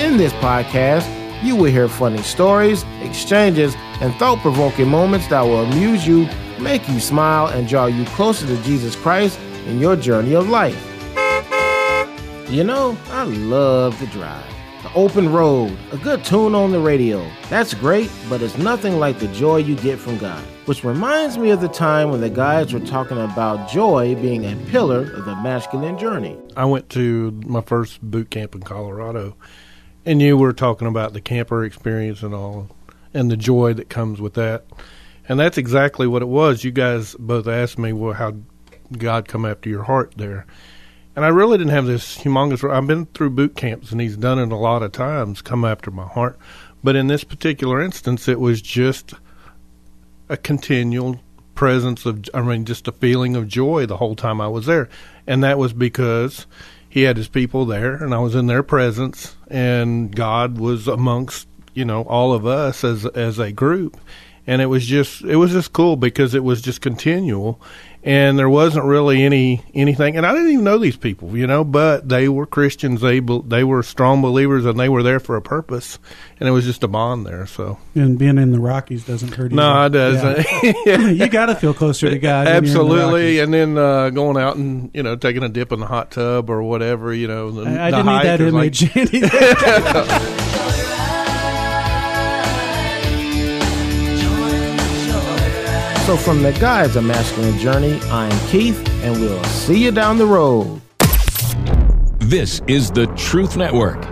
In this podcast, you will hear funny stories, exchanges, and thought provoking moments that will amuse you, make you smile, and draw you closer to Jesus Christ in your journey of life. You know, I love to drive. The open road, a good tune on the radio. That's great, but it's nothing like the joy you get from God. Which reminds me of the time when the guys were talking about joy being a pillar of the masculine journey. I went to my first boot camp in Colorado, and you were talking about the camper experience and all, and the joy that comes with that. And that's exactly what it was. You guys both asked me well, how God come after your heart there. And I really didn't have this humongous. I've been through boot camps, and he's done it a lot of times, come after my heart. But in this particular instance, it was just a continual presence of, I mean, just a feeling of joy the whole time I was there. And that was because he had his people there, and I was in their presence, and God was amongst, you know, all of us as as a group. And it was just, it was just cool because it was just continual. And there wasn't really any anything. And I didn't even know these people you know but they were Christians. They they were strong believers and they were there for a purpose. And it was just a bond there so. And being in the Rockies doesn't hurt you no it doesn't. Yeah. you got to feel closer to God absolutely. The and then uh, going out and you know taking a dip in the hot tub or whatever you know the, I, I didn't need that image like, So, from the guys of Masculine Journey, I'm Keith, and we'll see you down the road. This is the Truth Network.